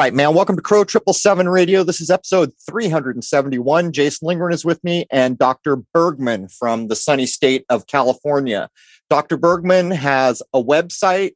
right, man. Welcome to Crow Triple Seven Radio. This is episode 371. Jason Lingren is with me and Dr. Bergman from the sunny state of California. Dr. Bergman has a website,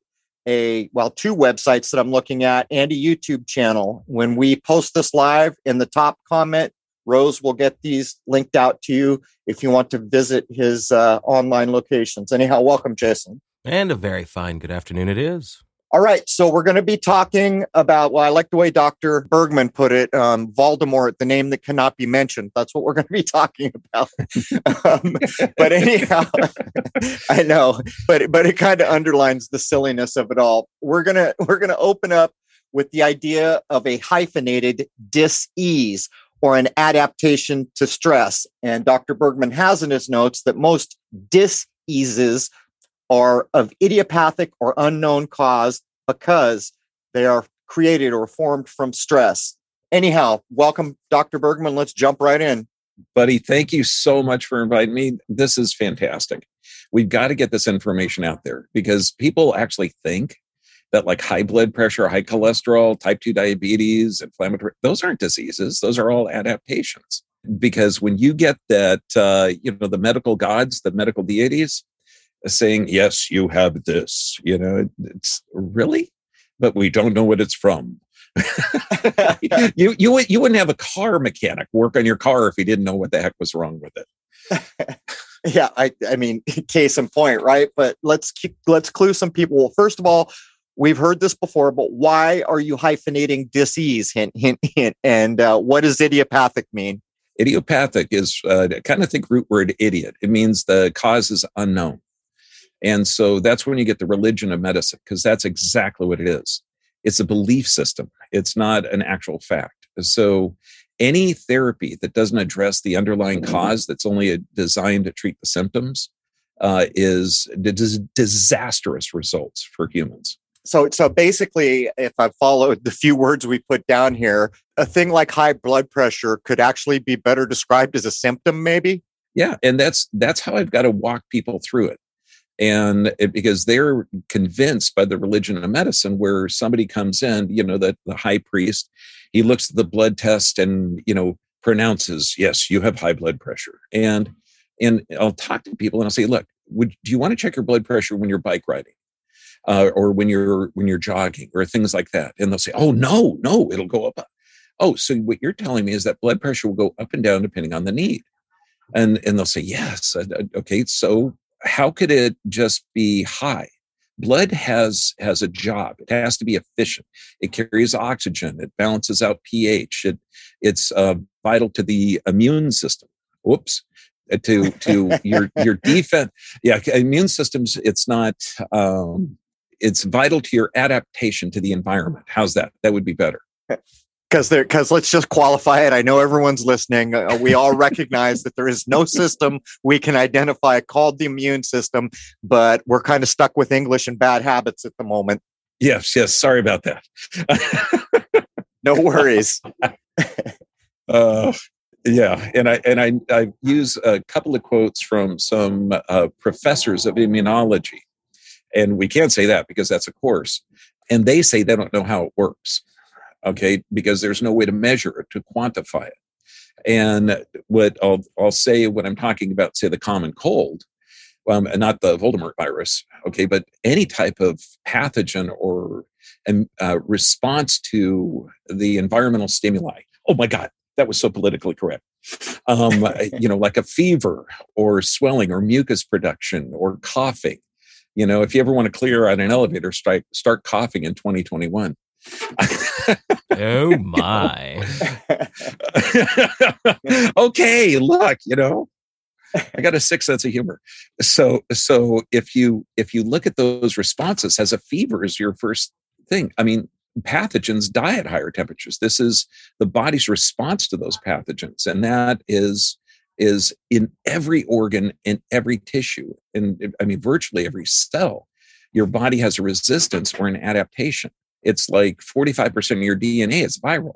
a well, two websites that I'm looking at, and a YouTube channel. When we post this live in the top comment, Rose will get these linked out to you if you want to visit his uh, online locations. Anyhow, welcome, Jason. And a very fine good afternoon it is. All right, so we're going to be talking about. Well, I like the way Dr. Bergman put it. Um, Voldemort, the name that cannot be mentioned. That's what we're going to be talking about. um, but anyhow, I know, but but it kind of underlines the silliness of it all. We're gonna we're gonna open up with the idea of a hyphenated dis-ease or an adaptation to stress. And Dr. Bergman has in his notes that most dis-eases are of idiopathic or unknown cause because they are created or formed from stress. Anyhow, welcome, Dr. Bergman. Let's jump right in. Buddy, thank you so much for inviting me. This is fantastic. We've got to get this information out there because people actually think that like high blood pressure, high cholesterol, type 2 diabetes, inflammatory, those aren't diseases. Those are all adaptations. Because when you get that, uh, you know, the medical gods, the medical deities, saying, yes, you have this, you know, it's really, but we don't know what it's from. you, you, you wouldn't have a car mechanic work on your car if he didn't know what the heck was wrong with it. yeah. I, I mean, case in point, right? But let's, let's clue some people. Well, first of all, we've heard this before, but why are you hyphenating disease? Hint, hint, hint. And uh, what does idiopathic mean? Idiopathic is uh, kind of think root word idiot. It means the cause is unknown. And so that's when you get the religion of medicine, because that's exactly what it is. It's a belief system, it's not an actual fact. So any therapy that doesn't address the underlying mm-hmm. cause, that's only designed to treat the symptoms, uh, is disastrous results for humans. So, so basically, if I followed the few words we put down here, a thing like high blood pressure could actually be better described as a symptom, maybe. Yeah, and that's that's how I've got to walk people through it and it, because they're convinced by the religion of medicine where somebody comes in you know the, the high priest he looks at the blood test and you know pronounces yes you have high blood pressure. And and i'll talk to people and i'll say look would do you want to check your blood pressure when you're bike riding uh, or when you're when you're jogging or things like that? And they'll say oh no no it'll go up oh so what you're telling me is that blood pressure will go up and down depending on the need. And and they'll say yes okay so how could it just be high? Blood has has a job. It has to be efficient. It carries oxygen. It balances out pH. It it's uh, vital to the immune system. Whoops, uh, to to your your defense. Yeah, immune systems. It's not. Um, it's vital to your adaptation to the environment. How's that? That would be better because there because let's just qualify it. I know everyone's listening. Uh, we all recognize that there is no system we can identify called the immune system but we're kind of stuck with english and bad habits at the moment. Yes yes. Sorry about that. No worries. Uh, yeah. And i and i i use a couple of quotes from some uh, professors of immunology and we can't say that because that's a course. And they say they don't know how it works okay because there's no way to measure it to quantify it. And what i'll, I'll say when i'm talking about say the common cold um, not the voldemort virus okay but any type of pathogen or uh, response to the environmental stimuli. Oh my god that was so politically correct. Um, you know like a fever or swelling or mucus production or coughing. You know if you ever want to clear out an elevator strike start coughing in 2021 oh my. okay, look, you know, I got a sick sense of humor. So so if you if you look at those responses as a fever is your first thing. I mean, pathogens die at higher temperatures. This is the body's response to those pathogens and that is is in every organ in every tissue and I mean virtually every cell. Your body has a resistance or an adaptation it's like 45% of your DNA is viral.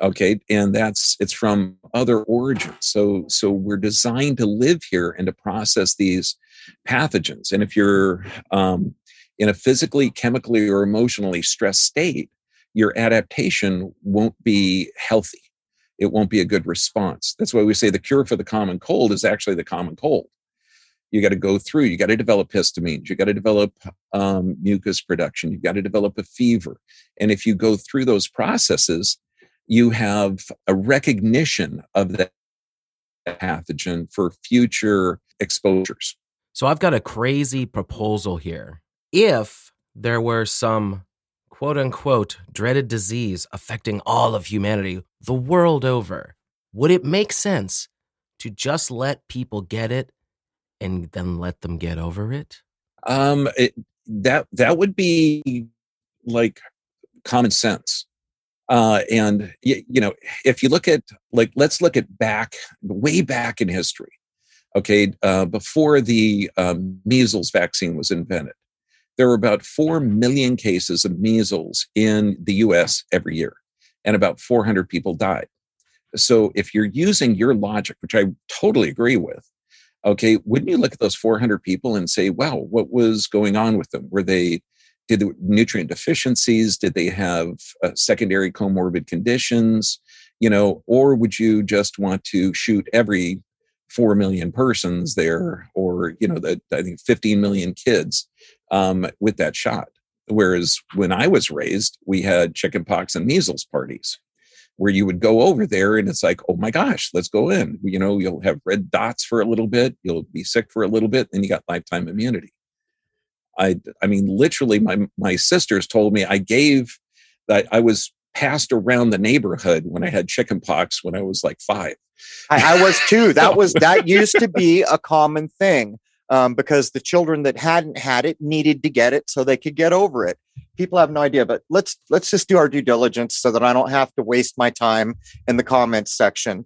Okay. And that's, it's from other origins. So, so we're designed to live here and to process these pathogens. And if you're, um, in a physically, chemically, or emotionally stressed state, your adaptation won't be healthy. It won't be a good response. That's why we say the cure for the common cold is actually the common cold. You got to go through, you got to develop histamines, you got to develop um, mucus production, you've got to develop a fever. And if you go through those processes, you have a recognition of that pathogen for future exposures. So I've got a crazy proposal here. If there were some quote unquote dreaded disease affecting all of humanity the world over, would it make sense to just let people get it and then let them get over it? Um, it, that that would be like common sense. Uh, and you, you know, if you look at like, let's look at back way back in history. Okay, uh, before the um, measles vaccine was invented, there were about 4 million cases of measles in the US every year, and about 400 people died. So if you're using your logic, which I totally agree with, okay, wouldn't you look at those 400 people and say, wow, what was going on with them? Were they, did the nutrient deficiencies? Did they have uh, secondary comorbid conditions? You know, or would you just want to shoot every 4 million persons there or you know the, i think 15 million kids um, with that shot whereas when i was raised we had chickenpox and measles parties where you would go over there and it's like oh my gosh let's go in. You know you'll have red dots for a little bit you'll be sick for a little bit and you got lifetime immunity. I i mean literally my my sisters told me i gave that i was passed around the neighborhood when i had chickenpox when i was like five. I, I was too. That was that used to be a common thing um, because the children that hadn't had it needed to get it so they could get over it. People have no idea, but let's let's just do our due diligence so that I don't have to waste my time in the comments section.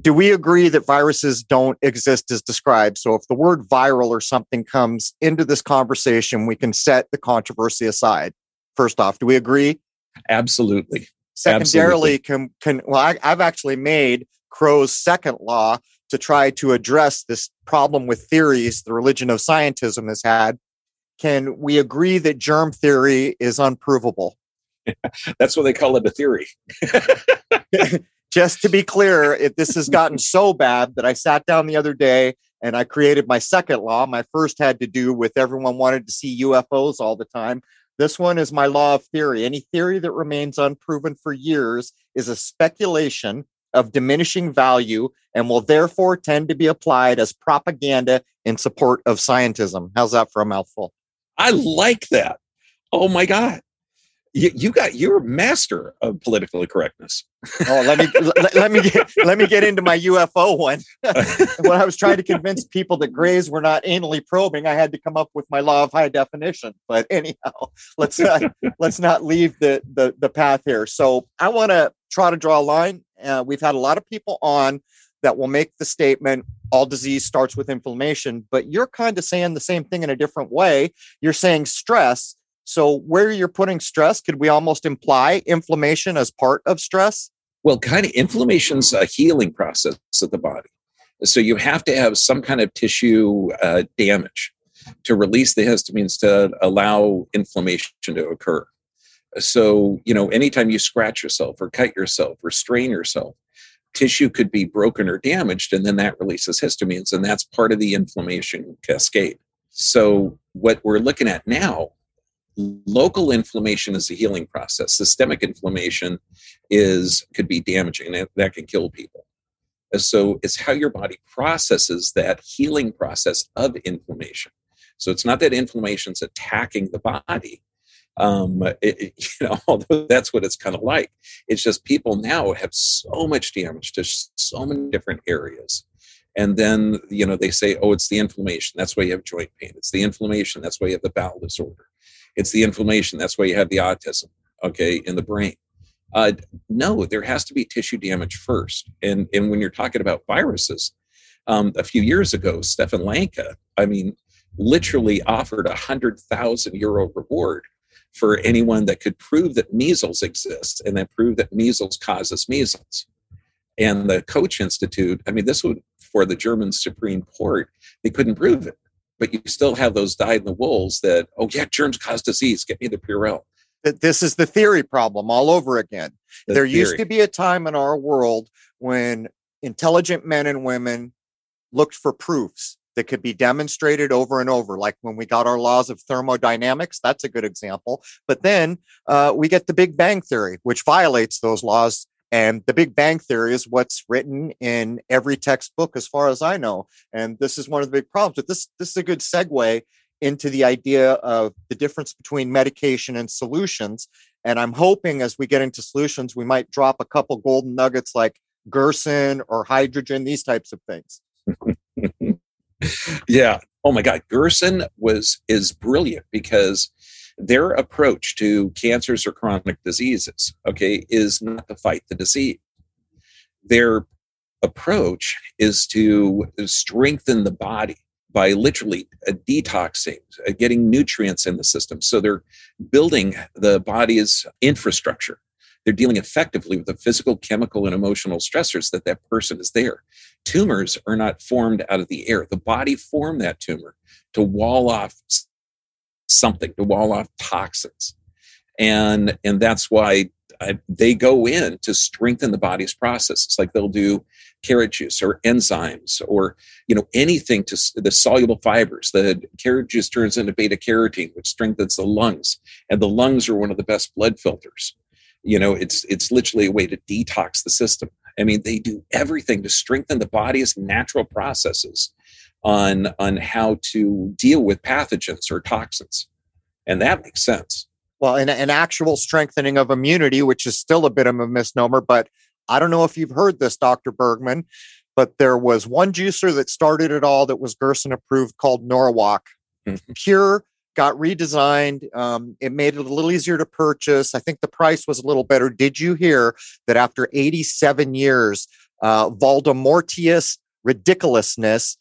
Do we agree that viruses don't exist as described? So if the word viral or something comes into this conversation, we can set the controversy aside. First off, do we agree? Absolutely. Secondarily, Absolutely. can can well, I, I've actually made Crow's second law to try to address this problem with theories the religion of scientism has had. Can we agree that germ theory is unprovable? That's what they call it a theory. Just to be clear, if this has gotten so bad that I sat down the other day and I created my second law. My first had to do with everyone wanted to see UFOs all the time. This one is my law of theory. Any theory that remains unproven for years is a speculation of diminishing value and will therefore tend to be applied as propaganda in support of scientism. How's that for a mouthful? I like that. Oh my God. You, you got you're a master of political correctness. oh, let me let, let, me get let me get into my UFO one. when I was trying to convince people that grays were not anally probing, I had to come up with my law of high definition. But anyhow, let's not let's not leave the the, the path here. So I want to try to draw a line uh, we've had a lot of people on that will make the statement all disease starts with inflammation, but you're kind of saying the same thing in a different way. You're saying stress. So, where you're putting stress, could we almost imply inflammation as part of stress? Well, kind of inflammation's a healing process of the body. So, you have to have some kind of tissue uh, damage to release the histamines to allow inflammation to occur. So, you know, anytime you scratch yourself or cut yourself or strain yourself, tissue could be broken or damaged, and then that releases histamines, and that's part of the inflammation cascade. So, what we're looking at now, local inflammation is a healing process. Systemic inflammation is could be damaging, and that can kill people. So, it's how your body processes that healing process of inflammation. So, it's not that inflammation's attacking the body, um, it, you know, although that's what it's kind of like. It's just people now have so much damage to so many different areas. And then, you know, they say, oh, it's the inflammation. That's why you have joint pain. It's the inflammation. That's why you have the bowel disorder. It's the inflammation. That's why you have the autism, okay, in the brain. Uh, no, there has to be tissue damage first. And, and when you're talking about viruses, um, a few years ago, Stefan Lanka, I mean, literally offered a hundred thousand euro reward for anyone that could prove that measles exists and then prove that measles causes measles. And the Koch Institute, I mean, this would for the German Supreme Court, they couldn't prove it. but you still have those dyed in the wools that, oh, yeah, germs cause disease. Get me the Purell. This is the theory problem all over again. The there theory. used to be a time in our world when intelligent men and women looked for proofs that could be demonstrated over and over, like when we got our laws of thermodynamics. That's a good example. But then uh, we get the Big Bang Theory, which violates those laws. And the Big Bang Theory is what's written in every textbook, as far as I know. And this is one of the big problems. But this this is a good segue into the idea of the difference between medication and solutions. And I'm hoping as we get into solutions, we might drop a couple golden nuggets like Gerson or hydrogen, these types of things. yeah. Oh my God. Gerson was is brilliant because their approach to cancers or chronic diseases, okay, is not to fight the disease. Their approach is to strengthen the body by literally uh, detoxing, uh, getting nutrients in the system. So they're building the body's infrastructure. They're dealing effectively with the physical, chemical, and emotional stressors that that person is there. Tumors are not formed out of the air. The body formed that tumor to wall off something, to wall off toxins. And, and that's why I, they go in to strengthen the body's processes. Like they'll do carrot juice or enzymes or you know anything to the soluble fibers. The carrot juice turns into beta carotene, which strengthens the lungs, and the lungs are one of the best blood filters. You know, it's it's literally a way to detox the system. I mean, they do everything to strengthen the body's natural processes on on how to deal with pathogens or toxins, and that makes sense well, an, an actual strengthening of immunity, which is still a bit of a misnomer. But I don't know if you've heard this, Dr. Bergman, but there was one juicer that started it all that was Gerson approved called Norwalk. Mm-hmm. Pure got redesigned. Um, it made it a little easier to purchase. I think the price was a little better. Did you hear that after 87 years, uh, Voldemortius ridiculousness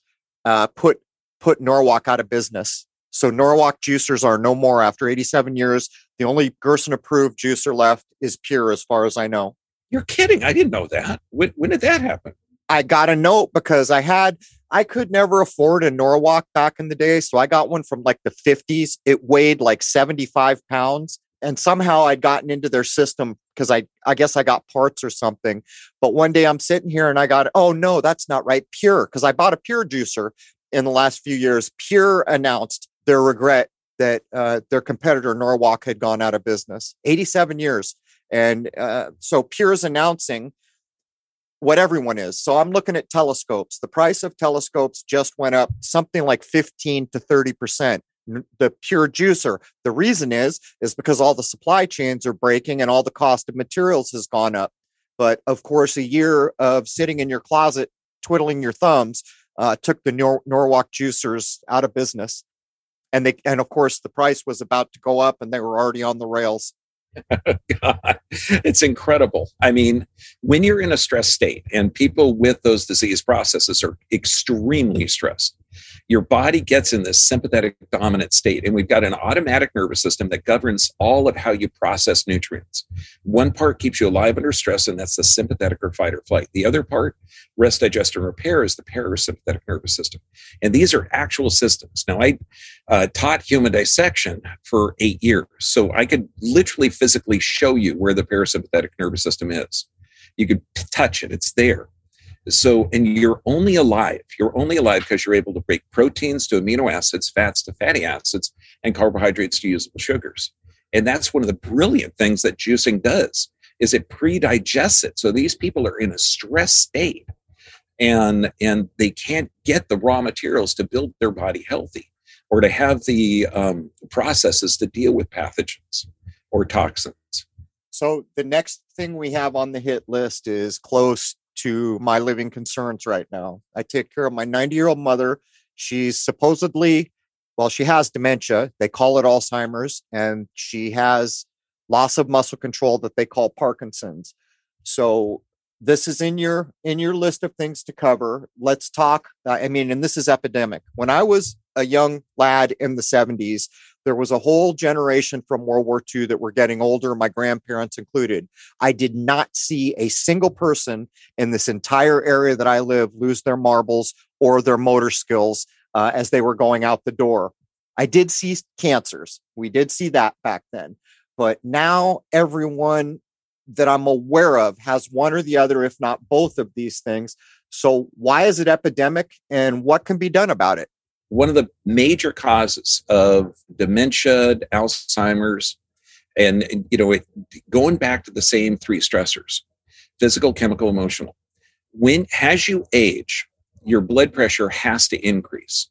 uh, put put Norwalk out of business? So Norwalk juicers are no more after 87 years. The only Gerson approved juicer left is Pure, as far as I know. You're kidding. I didn't know that. When, when did that happen? I got a note because I had, I could never afford a Norwalk back in the day. So I got one from like the 50s. It weighed like 75 pounds. And somehow I'd gotten into their system because I, I guess I got parts or something. But one day I'm sitting here and I got, oh no, that's not right. Pure. Because I bought a Pure juicer in the last few years. Pure announced their regret that uh, their competitor Norwalk had gone out of business. 87 years. And uh, so Pure's announcing what everyone is. So I'm looking at telescopes. The price of telescopes just went up something like 15 to 30%. The pure juicer. The reason is is because all the supply chains are breaking and all the cost of materials has gone up. But of course, a year of sitting in your closet twiddling your thumbs uh, took the Nor- Norwalk juicers out of business and they and of course the price was about to go up and they were already on the rails God, it's incredible. I mean, when you're in a stress state and people with those disease processes are extremely stressed, your body gets in this sympathetic dominant state. And we've got an autonomic nervous system that governs all of how you process nutrients. One part keeps you alive under stress, and that's the sympathetic or fight or flight. The other part, rest, digest, and repair, is the parasympathetic nervous system. And these are actual systems. Now, I uh, taught human dissection for eight years, so I could literally physically show you where the parasympathetic nervous system is. You could touch it, it's there. So, and you're only alive. You're only alive because you're able to break proteins to amino acids, fats to fatty acids, and carbohydrates to usable sugars. And that's one of the brilliant things that juicing does is it pre-digests it. So these people are in a stress state and and they can't get the raw materials to build their body healthy or to have the um, processes to deal with pathogens or toxins. So the next thing we have on the hit list is close to my living concerns right now. I take care of my 90 year old mother. She's supposedly, well, she has dementia. They call it Alzheimer's, and she has loss of muscle control that they call Parkinson's. So this is in your in your list of things to cover. Let's talk. I mean, and this is epidemic. When I was a young lad in the 70s, there was a whole generation from World War II that were getting older, my grandparents included. I did not see a single person in this entire area that I live lose their marbles or their motor skills uh, as they were going out the door. I did see cancers. We did see that back then. But now everyone that I'm aware of has one or the other, if not both of these things. So, why is it epidemic and what can be done about it? One of the major causes of dementia, Alzheimer's, and, you know, it, going back to the same three stressors physical, chemical, emotional. When, as you age, your blood pressure has to increase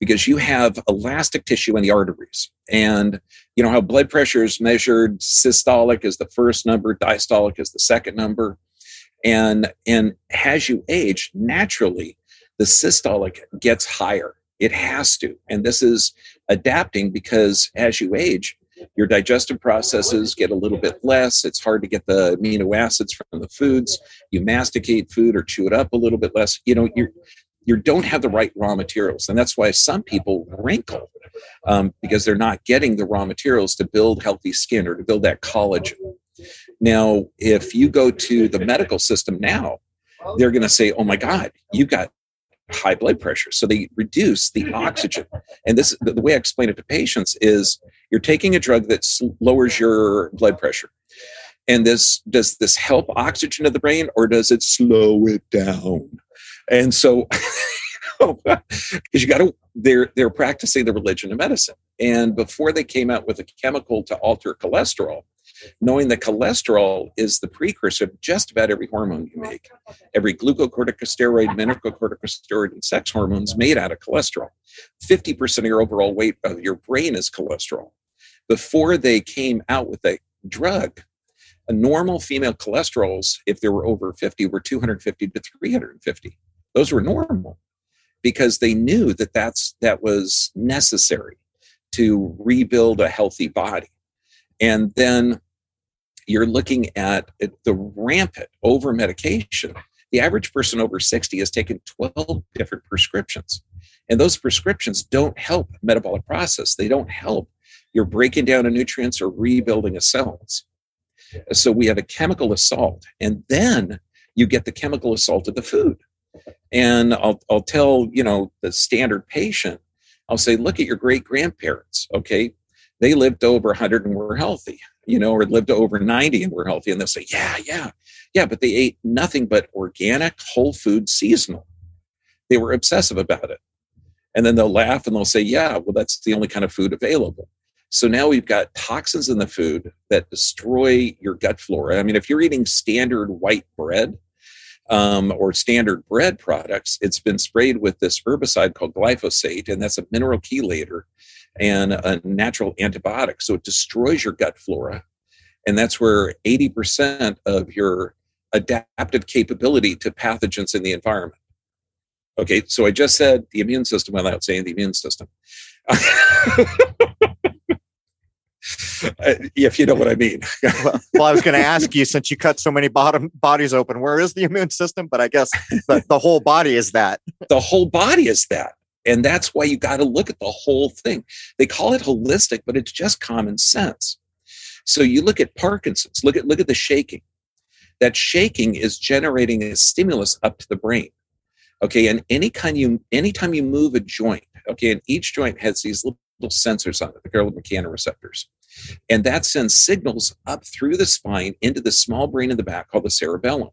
because you have elastic tissue in the arteries. And you know how blood pressure is measured systolic is the first number, diastolic is the second number. And and as you age, naturally the systolic gets higher. It has to. And this is adapting because as you age, your digestive processes get a little bit less. It's hard to get the amino acids from the foods. You masticate food or chew it up a little bit less. You know, you're you don't have the right raw materials and that's why some people wrinkle um, because they're not getting the raw materials to build healthy skin or to build that collagen now if you go to the medical system now they're going to say oh my god you've got high blood pressure. So they reduce the oxygen. And this the way i explain it to patients is you're taking a drug that lowers your blood pressure. And this does this help oxygen to the brain or does it slow it down? And so, because you got to, they're they're practicing the religion of medicine. And before they came out with a chemical to alter cholesterol, knowing that cholesterol is the precursor of just about every hormone you make. Every glucocorticosteroid, mineralocorticosteroid, and sex hormones made out of cholesterol. 50% of your overall weight of your brain is cholesterol. Before they came out with a drug a normal female cholesterols, if they were over 50, were 250 to 350. Those were normal because they knew that that's that was necessary to rebuild a healthy body. And then you're looking at the rampant over medication. The average person over 60 has taken 12 different prescriptions. And those prescriptions don't help metabolic process. They don't help your breaking down of nutrients or rebuilding of cells. So we have a chemical assault, and then you get the chemical assault of the food. And I'll, I'll tell, you know, the standard patient, I'll say, look at your great grandparents, okay? They lived over 100 and were healthy, you know, or lived to over 90 and were healthy. And they'll say, yeah, yeah, yeah, but they ate nothing but organic, whole food, seasonal. They were obsessive about it. And then they'll laugh and they'll say, yeah, well, that's the only kind of food available. So now we've got toxins in the food that destroy your gut flora. I mean, if you're eating standard white bread um, or standard bread products, it's been sprayed with this herbicide called glyphosate, and that's a mineral chelator and a natural antibiotic. So it destroys your gut flora. And that's where 80% of your adaptive capability to pathogens in the environment. Okay, so I just said the immune system without saying the immune system. If you know what I mean. well, well, I was going to ask you since you cut so many bottom bodies open, where is the immune system? But I guess the, the whole body is that. The whole body is that. And that's why you got to look at the whole thing. They call it holistic, but it's just common sense. So you look at Parkinson's, look at look at the shaking. That shaking is generating a stimulus up to the brain. Okay, and any kind you anytime you move a joint, okay, and each joint has these little sensors on it, the called mechanoreceptors. And that sends signals up through the spine into the small brain in the back called the cerebellum.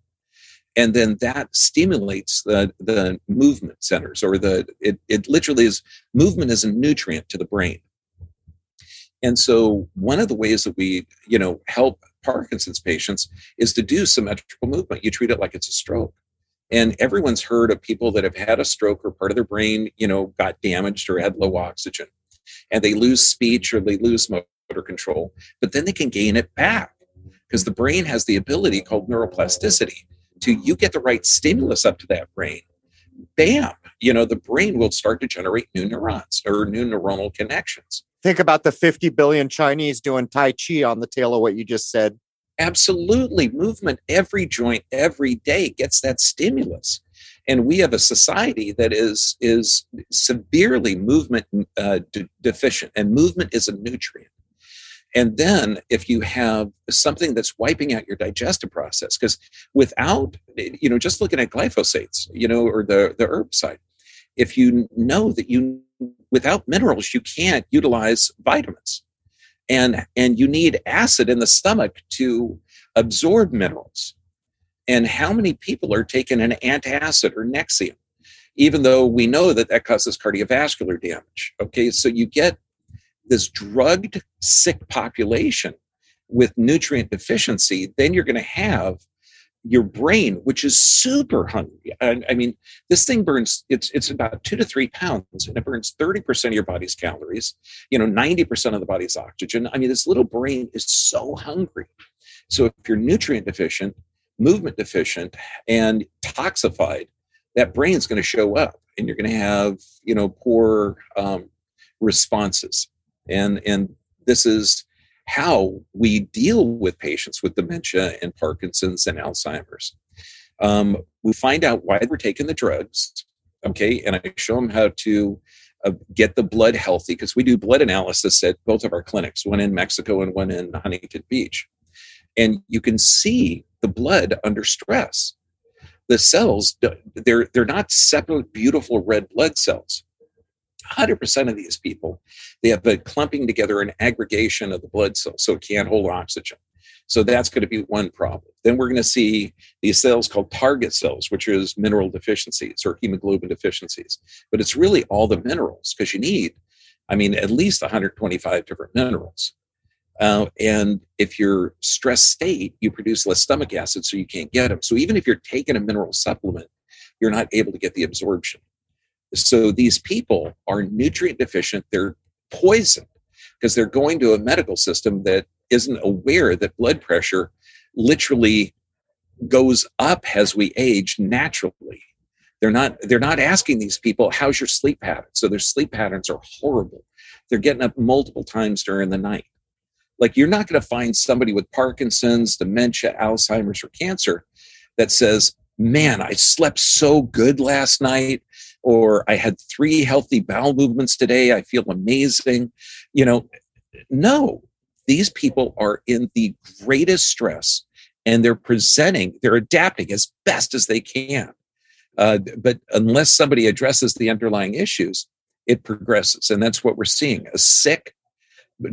And then that stimulates the, the movement centers, or the it, it literally is movement is a nutrient to the brain. And so one of the ways that we, you know, help Parkinson's patients is to do symmetrical movement. You treat it like it's a stroke. And everyone's heard of people that have had a stroke or part of their brain, you know, got damaged or had low oxygen and they lose speech or they lose motor control, but then they can gain it back because the brain has the ability called neuroplasticity to you get the right stimulus up to that brain bam you know the brain will start to generate new neurons or new neuronal connections. Think about the 50 billion chinese doing tai chi on the tail of what you just said. Absolutely. Movement every joint every day gets that stimulus. And we have a society that is is severely movement uh, de- deficient and movement is a nutrient and then if you have something that's wiping out your digestive process because without you know just looking at glyphosates you know or the the herbicide if you know that you without minerals you can't utilize vitamins. And and you need acid in the stomach to absorb minerals. And how many people are taking an antacid or nexium even though we know that that causes cardiovascular damage okay? So you get this drugged sick population with nutrient deficiency then you're going to have your brain, which is super hungry. I, I, mean, this thing burns, it's, it's about two to three pounds and it burns 30% of your body's calories, you know, 90% of the body's oxygen. I mean, this little brain is so hungry. So if you're nutrient deficient, movement deficient, and toxified, that brain's going to show up and you're going to have, you know, poor um, responses. And, and this is, how we deal with patients with dementia and Parkinson's and Alzheimer's. Um, we find out why they're taking the drugs, okay, and I show them how to uh, get the blood healthy because we do blood analysis at both of our clinics, one in Mexico and one in Huntington Beach. And you can see the blood under stress. The cells, they're, they're not separate, beautiful red blood cells. 100% of these people, they have a clumping together an aggregation of the blood cells, so it can't hold oxygen. So that's going to be one problem. Then we're going to see these cells called target cells, which is mineral deficiencies or hemoglobin deficiencies. But it's really all the minerals because you need, I mean, at least 125 different minerals. Uh, and if you're stress state, you produce less stomach acid, so you can't get them. So even if you're taking a mineral supplement, you're not able to get the absorption. So these people are nutrient deficient, they're poisoned because they're going to a medical system that isn't aware that blood pressure literally goes up as we age naturally. They're not they're not asking these people how's your sleep pattern. So their sleep patterns are horrible. They're getting up multiple times during the night. Like you're not going to find somebody with Parkinson's, dementia, Alzheimer's or cancer that says, "Man, I slept so good last night or I had three healthy bowel movements today. I feel amazing. You know, no, these people are in the greatest stress and they're presenting, they're adapting as best as they can. Uh, but unless somebody addresses the underlying issues, it progresses. And that's what we're seeing a sick,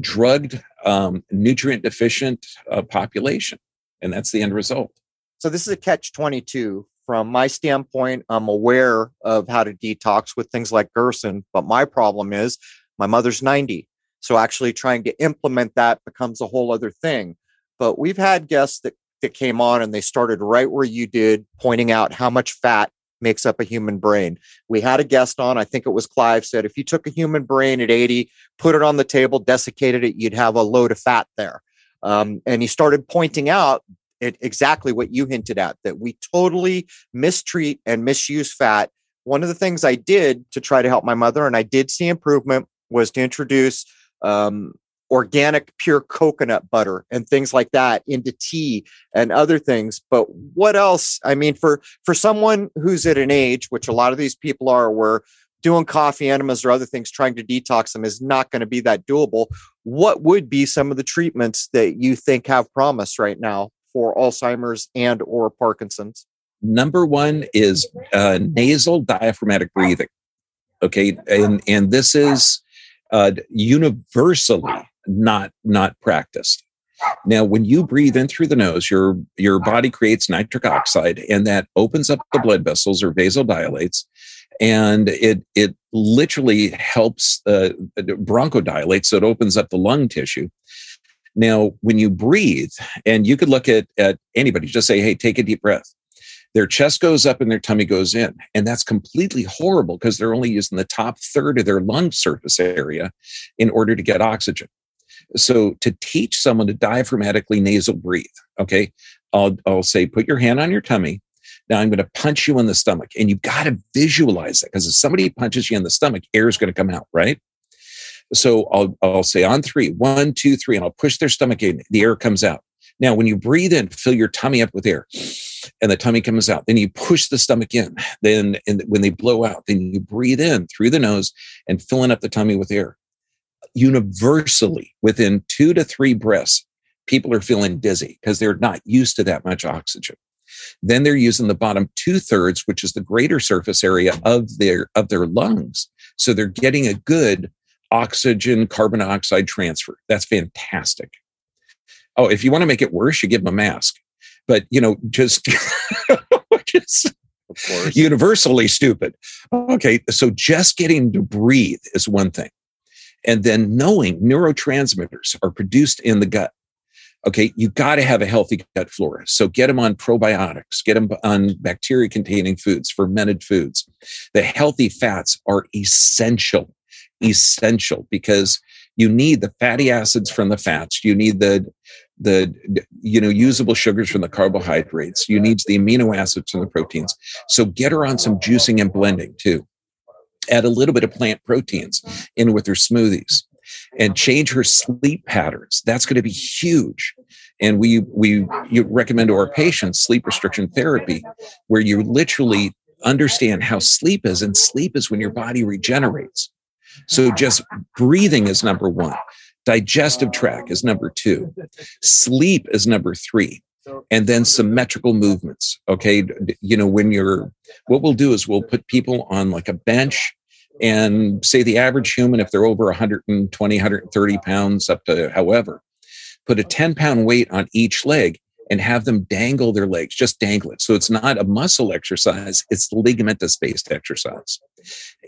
drugged, um, nutrient deficient uh, population. And that's the end result. So this is a catch 22 from my standpoint, I'm aware of how to detox with things like Gerson, but my problem is my mother's 90. So actually trying to implement that becomes a whole other thing. But we've had guests that, that came on and they started right where you did, pointing out how much fat makes up a human brain. We had a guest on, I think it was Clive, said if you took a human brain at 80, put it on the table, desiccated it, you'd have a load of fat there. Um, and he started pointing out it, exactly what you hinted at that we totally mistreat and misuse fat. One of the things I did to try to help my mother, and I did see improvement, was to introduce um, organic pure coconut butter and things like that into tea and other things. But what else? I mean for for someone who's at an age which a lot of these people are where doing coffee enemas or other things trying to detox them is not going to be that doable what would be some of the treatments that you think have promise right now for Alzheimer's and or Parkinson's? Number one is uh, nasal diaphragmatic breathing. Okay, and and this is uh, universally not not practiced. Now, when you breathe in through the nose, your your body creates nitric oxide, and that opens up the blood vessels or vasodilates, and it it literally helps uh, bronchodilate, so it opens up the lung tissue, now, when you breathe, and you could look at, at anybody, just say, hey, take a deep breath. Their chest goes up and their tummy goes in. And that's completely horrible because they're only using the top third of their lung surface area in order to get oxygen. So, to teach someone to diaphragmatically nasal breathe, okay, I'll, I'll say, put your hand on your tummy. Now I'm going to punch you in the stomach. And you've got to visualize that because if somebody punches you in the stomach, air is going to come out, right? So I'll, I'll say on three, one, two, three, and I'll push their stomach in. The air comes out. Now, when you breathe in, fill your tummy up with air and the tummy comes out. Then you push the stomach in. Then and when they blow out, then you breathe in through the nose and filling up the tummy with air. Universally, within two to three breaths, people are feeling dizzy because they're not used to that much oxygen. Then they're using the bottom two thirds, which is the greater surface area of their of their lungs. So they're getting a good oxygen carbon dioxide transfer. That's fantastic. Oh, if you want to make it worse, you give them a mask. But you know, just just universally stupid. Okay, so just getting to breathe is one thing. And then knowing neurotransmitters are produced in the gut. Okay, you got to have a healthy gut flora. So get them on probiotics, get them on bacteria containing foods, fermented foods. The healthy fats are essential, essential because you need the fatty acids from the fats, you need the the you know usable sugars from the carbohydrates you need the amino acids from the proteins. So get her on some juicing and blending too. Add a little bit of plant proteins in with her smoothies and change her sleep patterns. That's going to be huge. And we we you recommend to our patients sleep restriction therapy where you literally understand how sleep is and sleep is when your body regenerates so just breathing is number one Digestive tract is number two. Sleep is number three. And then symmetrical movements. Okay. You know, when you're, what we'll do is we'll put people on like a bench and say the average human, if they're over 120, 130 pounds up to however, put a 10 pound weight on each leg and have them dangle their legs, just dangle it. So it's not a muscle exercise, it's ligamentous based exercise.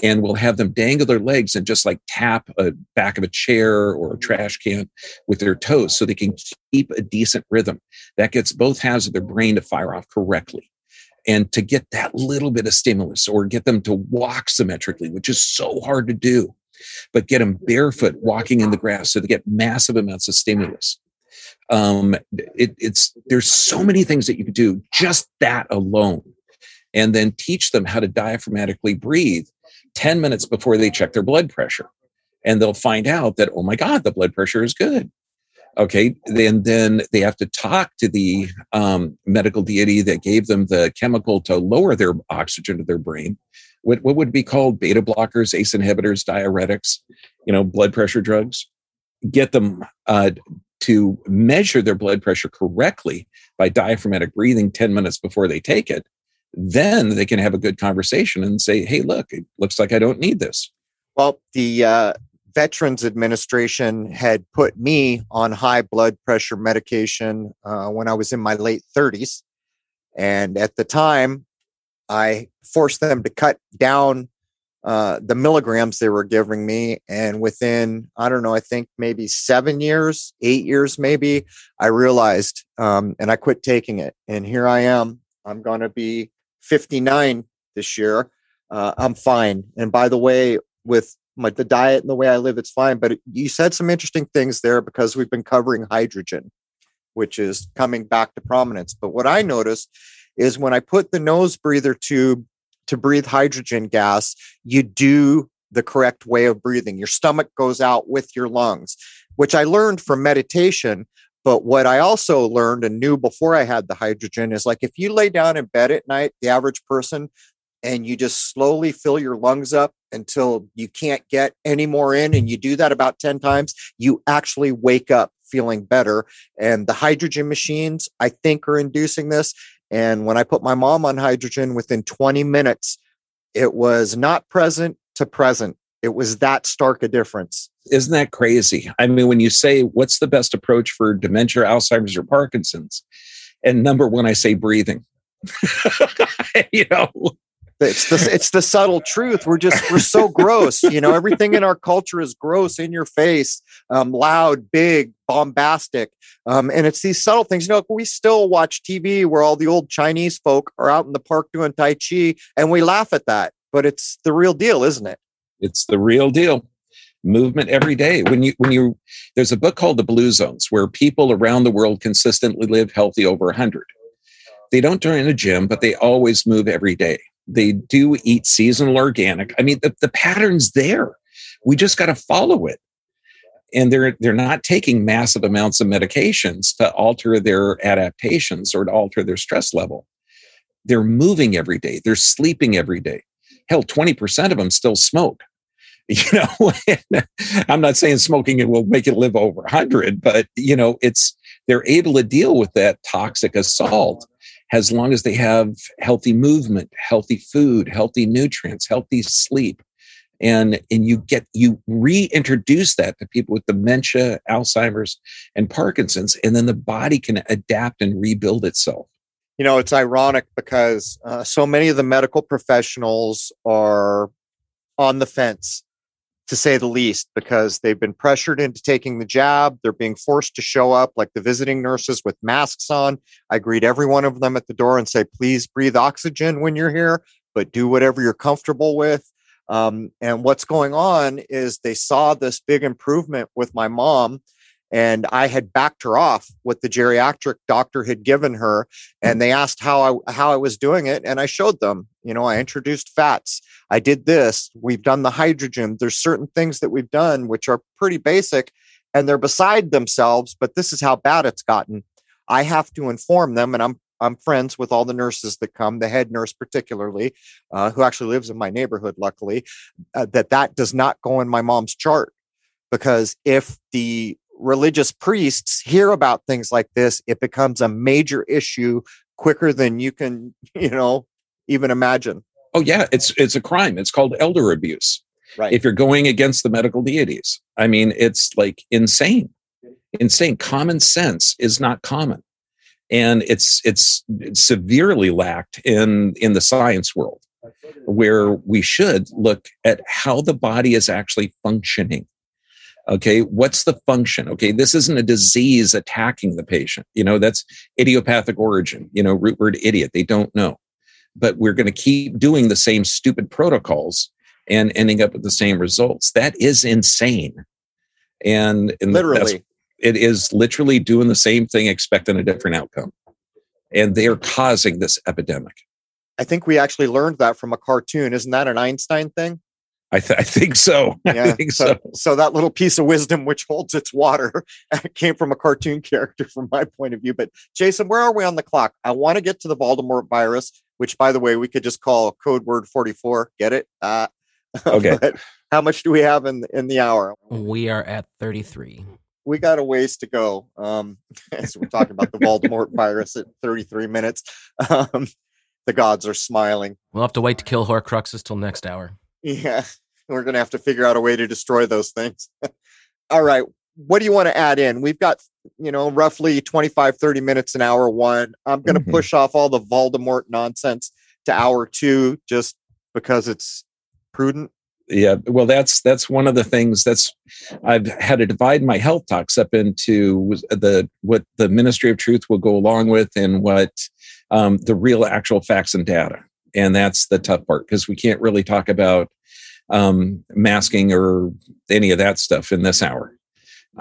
And we'll have them dangle their legs and just like tap a back of a chair or a trash can with their toes so they can keep a decent rhythm. That gets both halves of their brain to fire off correctly. And to get that little bit of stimulus or get them to walk symmetrically, which is so hard to do, but get them barefoot walking in the grass so they get massive amounts of stimulus um, it, it's there's so many things that you could do just that alone and then teach them how to diaphragmatically breathe 10 minutes before they check their blood pressure. And they'll find out that oh my god the blood pressure is good. Okay then then they have to talk to the um, medical deity that gave them the chemical to lower their oxygen to their brain. What, what would be called beta blockers ace inhibitors diuretics you know blood pressure drugs. Get them uh, to measure their blood pressure correctly by diaphragmatic breathing 10 minutes before they take it, then they can have a good conversation and say, hey, look, it looks like I don't need this. Well, the uh, Veterans Administration had put me on high blood pressure medication uh, when I was in my late 30s. And at the time, I forced them to cut down uh, the milligrams they were giving me. And within, I don't know, I think maybe seven years, eight years, maybe, I realized um, and I quit taking it. And here I am. I'm going to be 59 this year. Uh, I'm fine. And by the way, with my, the diet and the way I live, it's fine. But you said some interesting things there because we've been covering hydrogen, which is coming back to prominence. But what I noticed is when I put the nose breather tube to breathe hydrogen gas, you do the correct way of breathing. Your stomach goes out with your lungs, which I learned from meditation. But what I also learned and knew before I had the hydrogen is like if you lay down in bed at night, the average person, and you just slowly fill your lungs up until you can't get any more in, and you do that about 10 times, you actually wake up feeling better. And the hydrogen machines, I think, are inducing this. And when I put my mom on hydrogen within 20 minutes, it was not present to present. It was that stark a difference. Isn't that crazy? I mean, when you say what's the best approach for dementia, Alzheimer's, or Parkinson's, and number one, I say breathing. you know, it's the it's the subtle truth. We're just we're so gross. You know, everything in our culture is gross, in your face, um, loud, big, bombastic, um, and it's these subtle things. You know, we still watch TV where all the old Chinese folk are out in the park doing tai chi, and we laugh at that. But it's the real deal, isn't it? It's the real deal. Movement every day. When you when you there's a book called The Blue Zones where people around the world consistently live healthy over 100. They don't join a gym, but they always move every day they do eat seasonal organic. I mean, the, the pattern's there. We just got to follow it. And they're they're not taking massive amounts of medications to alter their adaptations or to alter their stress level. They're moving every day. They're sleeping every day. Hell, 20% of them still smoke. You know, I'm not saying smoking it will make it live over 100, but you know, it's they're able to deal with that toxic assault as long as they have healthy movement, healthy food, healthy nutrients, healthy sleep. And, and you get you reintroduce that to people with dementia, Alzheimer's, and Parkinson's, and then the body can adapt and rebuild itself. You know, it's ironic because uh, so many of the medical professionals are on the fence to say the least, because they've been pressured into taking the jab. They're being forced to show up like the visiting nurses with masks on. I greet every one of them at the door and say, please breathe oxygen when you're here, but do whatever you're comfortable with. Um, and what's going on is they saw this big improvement with my mom and I had backed her off what the geriatric doctor had given her, and they asked how I how I was doing it, and I showed them. You know, I introduced fats. I did this. We've done the hydrogen. There's certain things that we've done which are pretty basic, and they're beside themselves. But this is how bad it's gotten. I have to inform them, and I'm I'm friends with all the nurses that come, the head nurse particularly, uh, who actually lives in my neighborhood, luckily, uh, that that does not go in my mom's chart because if the religious priests hear about things like this, it becomes a major issue quicker than you can, you know, even imagine. Oh yeah, it's it's a crime. It's called elder abuse. Right. If you're going against the medical deities. I mean, it's like insane. Insane. Common sense is not common. And it's it's severely lacked in in the science world where we should look at how the body is actually functioning Okay. What's the function? Okay. This isn't a disease attacking the patient. You know, that's idiopathic origin, you know, root word idiot. They don't know. But we're going to keep doing the same stupid protocols and ending up with the same results. That is insane. And, and literally, it is literally doing the same thing, expecting a different outcome. And they are causing this epidemic. I think we actually learned that from a cartoon. Isn't that an Einstein thing? I, th- I think so. Yeah. I think so, so. So that little piece of wisdom, which holds its water, came from a cartoon character, from my point of view. But Jason, where are we on the clock? I want to get to the Voldemort virus, which, by the way, we could just call code word forty-four. Get it? Uh, okay. how much do we have in in the hour? We are at thirty-three. We got a ways to go. Um, as we're talking about the Voldemort virus at thirty-three minutes. Um, the gods are smiling. We'll have to wait to kill Horcruxes till next hour. Yeah, we're going to have to figure out a way to destroy those things. All right. What do you want to add in? We've got, you know, roughly 25, 30 minutes an hour one. I'm going to mm-hmm. push off all the Voldemort nonsense to hour two just because it's prudent. Yeah, well, that's that's one of the things that's I've had to divide my health talks up into the what the Ministry of Truth will go along with and what um, the real actual facts and data and that's the tough part because we can't really talk about um, masking or any of that stuff in this hour.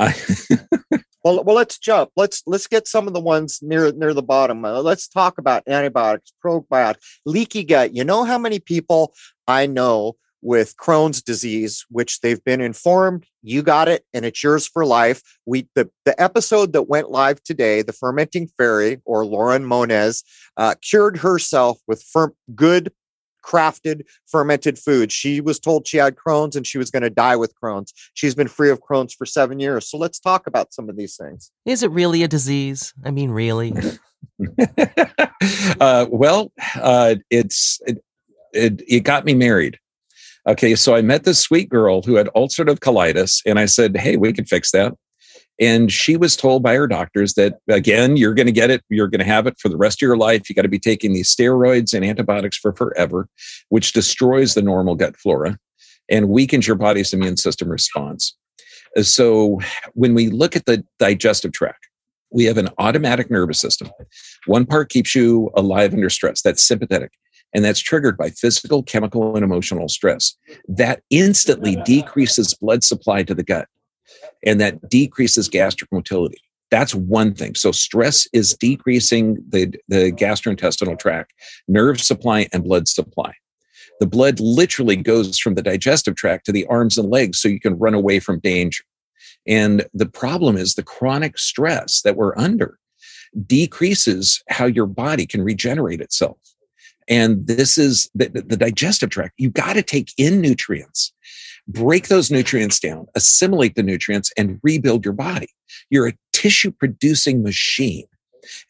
well, well, let's jump. Let's let's get some of the ones near near the bottom. Uh, let's talk about antibiotics, probiotics, leaky gut. You know how many people I know with Crohn's disease, which they've been informed you got it and it's yours for life. We the, the episode that went live today, the fermenting fairy or Lauren Moniz, uh, cured herself with firm, good crafted fermented food. She was told she had Crohn's and she was going to die with Crohn's. She's been free of Crohn's for seven years. So let's talk about some of these things. Is it really a disease? I mean, really? uh, well, uh, it's it, it, it got me married. Okay, so I met this sweet girl who had ulcerative colitis, and I said, Hey, we can fix that. And she was told by her doctors that, again, you're going to get it, you're going to have it for the rest of your life. You got to be taking these steroids and antibiotics for forever, which destroys the normal gut flora and weakens your body's immune system response. Uh, so when we look at the digestive tract, we have an autonomic nervous system. One part keeps you alive under stress, that's sympathetic and that's triggered by physical, chemical, and emotional stress. That instantly decreases blood supply to the gut, and that decreases gastric motility. That's one thing. So stress is decreasing the, the gastrointestinal tract, nerve supply, and blood supply. The blood literally goes from the digestive tract to the arms and legs so you can run away from danger. And the problem is the chronic stress that we're under decreases how your body can regenerate itself. And this is the, the digestive tract. You got to take in nutrients, break those nutrients down, assimilate the nutrients, and rebuild your body. You're a tissue producing machine.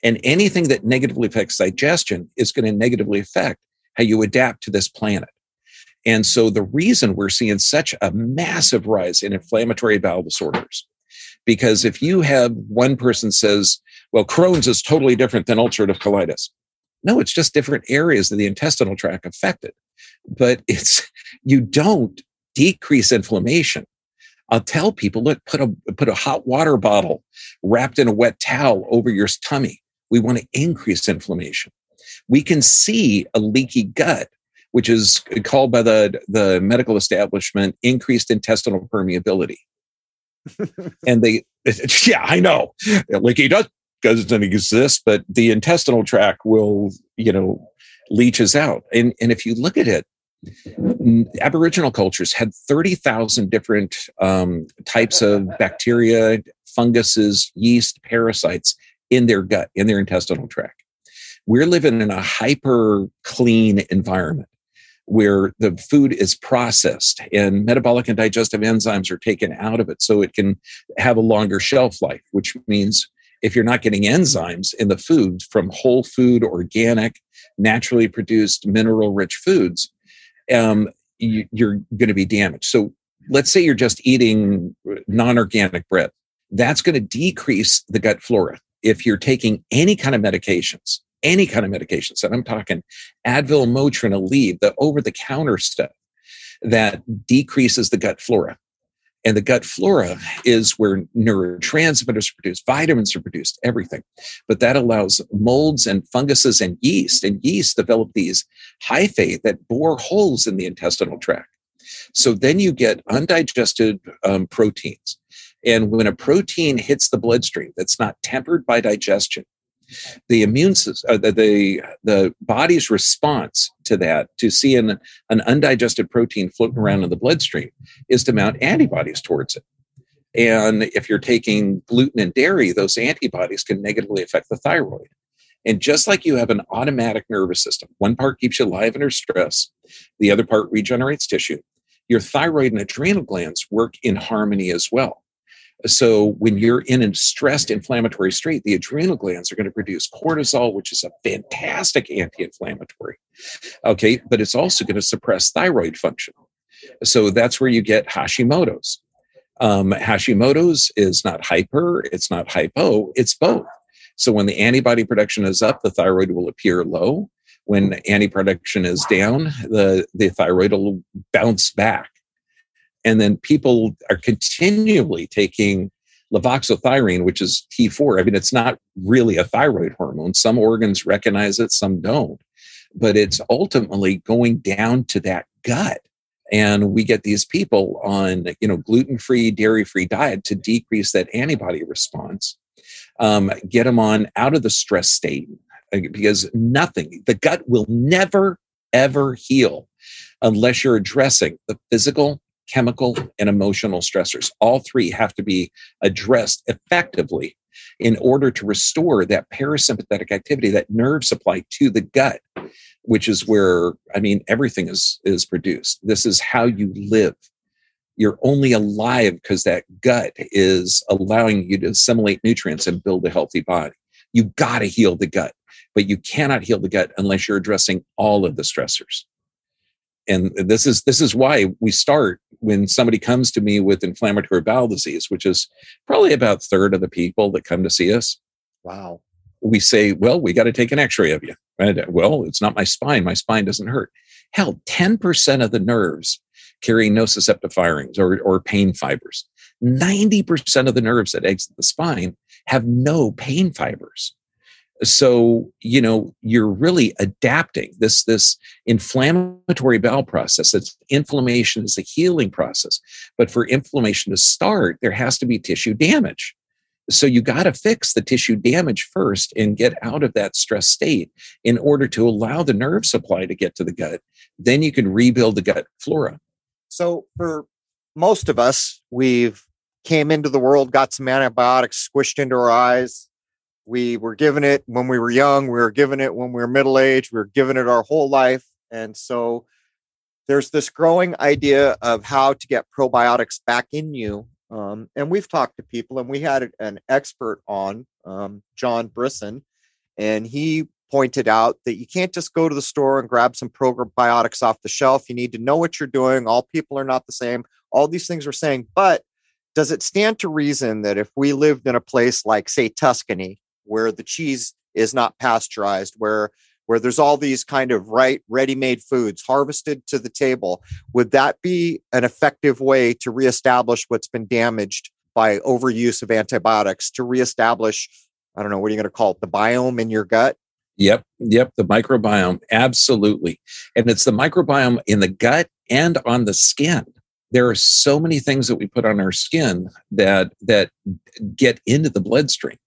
And anything that negatively affects digestion is going to negatively affect how you adapt to this planet. And so the reason we're seeing such a massive rise in inflammatory bowel disorders, because if you have one person says, well, Crohn's is totally different than ulcerative colitis. No, it's just different areas of the intestinal tract affected. But it's, you don't decrease inflammation. I'll tell people, look, put a, put a hot water bottle wrapped in a wet towel over your tummy. We want to increase inflammation. We can see a leaky gut which is called by the, the medical establishment increased intestinal permeability. and they, yeah, I know. Leaky gut doesn't exist, but the intestinal tract will, you know, leaches out. And, and if you look at it, Aboriginal cultures had 30,000 different um, types of bacteria, funguses, yeast, parasites in their gut, in their intestinal tract. We're living in a hyper clean environment where the food is processed and metabolic and digestive enzymes are taken out of it so it can have a longer shelf life, which means if you're not getting enzymes in the food from whole food, organic, naturally produced, mineral rich foods, um, you, you're going to be damaged. So let's say you're just eating non organic bread. That's going to decrease the gut flora. If you're taking any kind of medications, any kind of medications, and I'm talking Advil, Motrin, Aleve, the over the counter stuff that decreases the gut flora. And the gut flora is where neurotransmitters are produced, vitamins are produced, everything. But that allows molds and funguses and yeast, and yeast develop these hyphae that bore holes in the intestinal tract. So then you get undigested um, proteins. And when a protein hits the bloodstream that's not tempered by digestion, the immune system, uh, the, the, the body's response to that, to see an, an undigested protein floating around in the bloodstream, is to mount antibodies towards it. And if you're taking gluten and dairy, those antibodies can negatively affect the thyroid. And just like you have an autonomic nervous system, one part keeps you alive under stress, the other part regenerates tissue. Your thyroid and adrenal glands work in harmony as well. So when you're in a stressed inflammatory state, the adrenal glands are going to produce cortisol, which is a fantastic anti-inflammatory. Okay, but it's also going to suppress thyroid function. So that's where you get Hashimoto's. Um, Hashimoto's is not hyper, it's not hypo, it's both. So when the antibody production is up, the thyroid will appear low. When antibody production is down, the, the thyroid will bounce back. And then people are continually taking levothyroxine, which is T4. I mean, it's not really a thyroid hormone. Some organs recognize it, some don't. But it's ultimately going down to that gut. And we get these people on, you know, gluten-free, dairy-free diet to decrease that antibody response. Um, get them on out of the stress state uh, because nothing, the gut will never, ever heal unless you're addressing the physical, chemical, and emotional stressors. All three have to be addressed effectively in order to restore that parasympathetic activity, that nerve supply to the gut, which is where, I mean, everything is, is produced. This is how you live. You're only alive because that gut is allowing you to assimilate nutrients and build a healthy body. You've got to heal the gut, but you cannot heal the gut unless you're addressing all of the stressors and this is this is why we start when somebody comes to me with inflammatory bowel disease which is probably about third of the people that come to see us. Wow. We say well we got to take an x-ray of you. And, uh, well it's not my spine. My spine doesn't hurt. Hell 10% of the nerves carry nociceptive firings or, or pain fibers. 90% of the nerves that exit the spine have no pain fibers so you know you're really adapting. This this inflammatory bowel process it's inflammation is a healing process but for inflammation to start there has to be tissue damage. So you got to fix the tissue damage first and get out of that stress state in order to allow the nerve supply to get to the gut. Then you can rebuild the gut flora. So for most of us we've came into the world got some antibiotics squished into our eyes we were given it when we were young we were given it when we were middle aged we were given it our whole life and so there's this growing idea of how to get probiotics back in you um, and we've talked to people and we had an expert on um, john brisson and he pointed out that you can't just go to the store and grab some probiotics off the shelf. You need to know what you're doing. All people are not the same. All these things we're saying, but does it stand to reason that if we lived in a place like, say, Tuscany, where the cheese is not pasteurized, where where there's all these kind of right ready-made foods harvested to the table, would that be an effective way to reestablish what's been damaged by overuse of antibiotics to reestablish I don't know, what are you going to call it? The biome in your gut? Yep. Yep. The microbiome. Absolutely. And it's the microbiome in the gut and on the skin. There are so many things that we put on our skin that, that get into the bloodstream